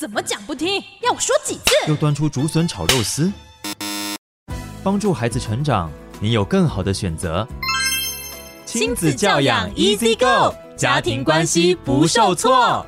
怎么讲不听？要我说几次？又端出竹笋炒肉丝，帮助孩子成长，你有更好的选择。亲子教养 Easy Go，家庭关系不受挫。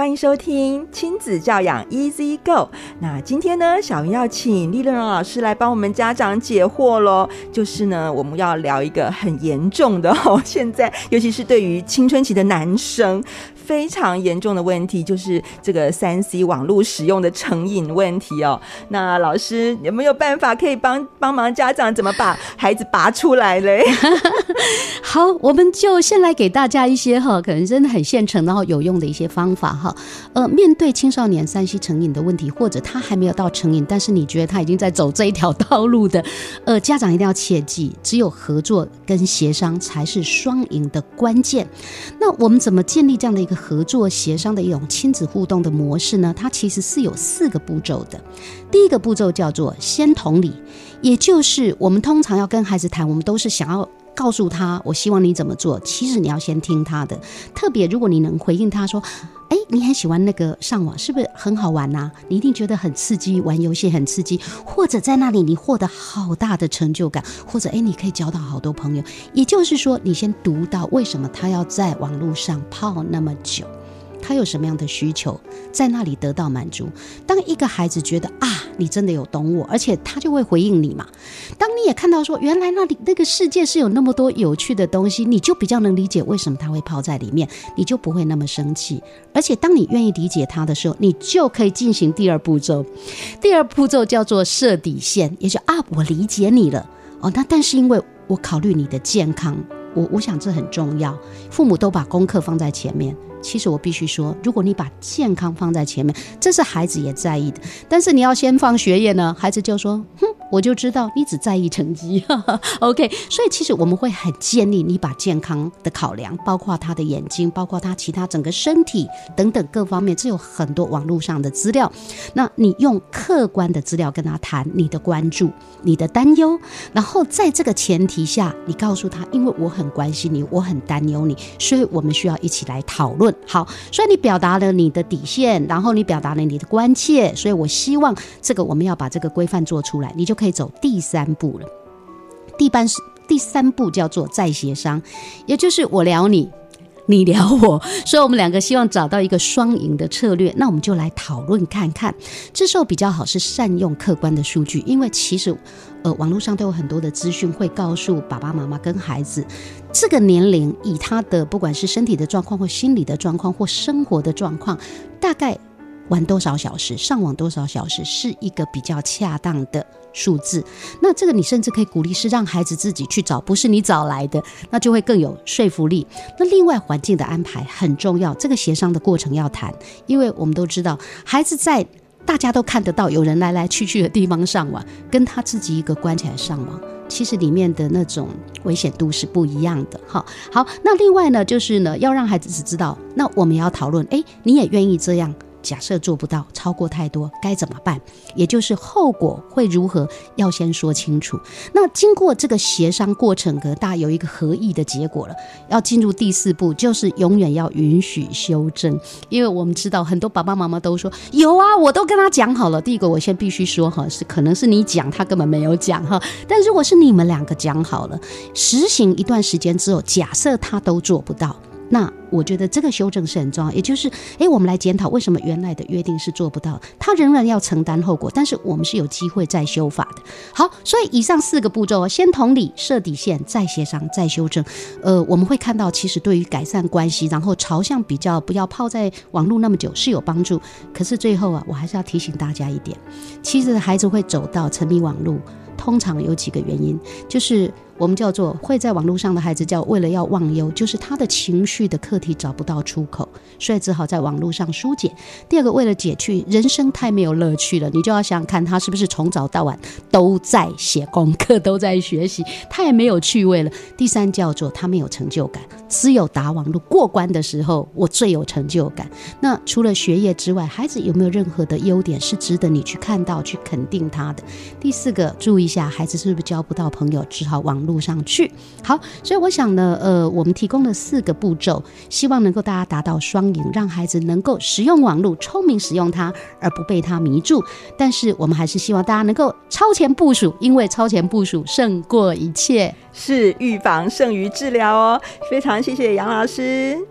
欢迎收听亲子教养 Easy Go。那今天呢，小云要请利乐荣老师来帮我们家长解惑喽。就是呢，我们要聊一个很严重的哦，现在尤其是对于青春期的男生。非常严重的问题就是这个三 C 网络使用的成瘾问题哦。那老师有没有办法可以帮帮忙家长怎么把孩子拔出来嘞？好，我们就先来给大家一些哈，可能真的很现成然后有用的一些方法哈。呃，面对青少年三 C 成瘾的问题，或者他还没有到成瘾，但是你觉得他已经在走这一条道路的，呃，家长一定要切记，只有合作跟协商才是双赢的关键。那我们怎么建立这样的一个？合作协商的一种亲子互动的模式呢，它其实是有四个步骤的。第一个步骤叫做先同理，也就是我们通常要跟孩子谈，我们都是想要。告诉他，我希望你怎么做。其实你要先听他的。特别如果你能回应他说：“哎，你很喜欢那个上网，是不是很好玩呐？你一定觉得很刺激，玩游戏很刺激，或者在那里你获得好大的成就感，或者哎，你可以交到好多朋友。也就是说，你先读到为什么他要在网络上泡那么久。”他有什么样的需求，在那里得到满足。当一个孩子觉得啊，你真的有懂我，而且他就会回应你嘛。当你也看到说，原来那里那个世界是有那么多有趣的东西，你就比较能理解为什么他会泡在里面，你就不会那么生气。而且当你愿意理解他的时候，你就可以进行第二步骤。第二步骤叫做设底线，也就啊，我理解你了哦。那但是因为我考虑你的健康，我我想这很重要。父母都把功课放在前面。其实我必须说，如果你把健康放在前面，这是孩子也在意的。但是你要先放学业呢，孩子就说：“哼，我就知道你只在意成绩。”OK，所以其实我们会很建议你把健康的考量，包括他的眼睛，包括他其他整个身体等等各方面，这有很多网络上的资料。那你用客观的资料跟他谈你的关注、你的担忧，然后在这个前提下，你告诉他：“因为我很关心你，我很担忧你，所以我们需要一起来讨论。”好，所以你表达了你的底线，然后你表达了你的关切，所以我希望这个我们要把这个规范做出来，你就可以走第三步了。第三第三步叫做再协商，也就是我聊你。你聊我，所以我们两个希望找到一个双赢的策略。那我们就来讨论看看。这时候比较好是善用客观的数据，因为其实，呃，网络上都有很多的资讯会告诉爸爸妈妈跟孩子，这个年龄以他的不管是身体的状况或心理的状况或生活的状况，大概。玩多少小时，上网多少小时，是一个比较恰当的数字。那这个你甚至可以鼓励是让孩子自己去找，不是你找来的，那就会更有说服力。那另外环境的安排很重要，这个协商的过程要谈，因为我们都知道，孩子在大家都看得到有人来来去去的地方上网，跟他自己一个关起来上网，其实里面的那种危险度是不一样的。好，好，那另外呢，就是呢，要让孩子只知道，那我们要讨论，诶，你也愿意这样。假设做不到，超过太多该怎么办？也就是后果会如何，要先说清楚。那经过这个协商过程，可大有一个合意的结果了。要进入第四步，就是永远要允许修正，因为我们知道很多爸爸妈妈都说有啊，我都跟他讲好了。第一个，我先必须说哈，是可能是你讲，他根本没有讲哈。但如果是你们两个讲好了，实行一段时间之后，假设他都做不到。那我觉得这个修正是很重要，也就是，诶，我们来检讨为什么原来的约定是做不到，他仍然要承担后果，但是我们是有机会再修法的。好，所以以上四个步骤，先同理，设底线，再协商，再修正。呃，我们会看到，其实对于改善关系，然后朝向比较不要泡在网络那么久是有帮助。可是最后啊，我还是要提醒大家一点，其实孩子会走到沉迷网络，通常有几个原因，就是。我们叫做会在网络上的孩子，叫为了要忘忧，就是他的情绪的课题找不到出口，所以只好在网络上疏解。第二个，为了解去人生太没有乐趣了，你就要想想看他是不是从早到晚都在写功课，都在学习，他也没有趣味了。第三，叫做他没有成就感，只有打网络过关的时候，我最有成就感。那除了学业之外，孩子有没有任何的优点是值得你去看到、去肯定他的？第四个，注意一下，孩子是不是交不到朋友，只好网络。路上去。好，所以我想呢，呃，我们提供了四个步骤，希望能够大家达到双赢，让孩子能够使用网络，聪明使用它，而不被它迷住。但是我们还是希望大家能够超前部署，因为超前部署胜过一切，是预防胜于治疗哦。非常谢谢杨老师。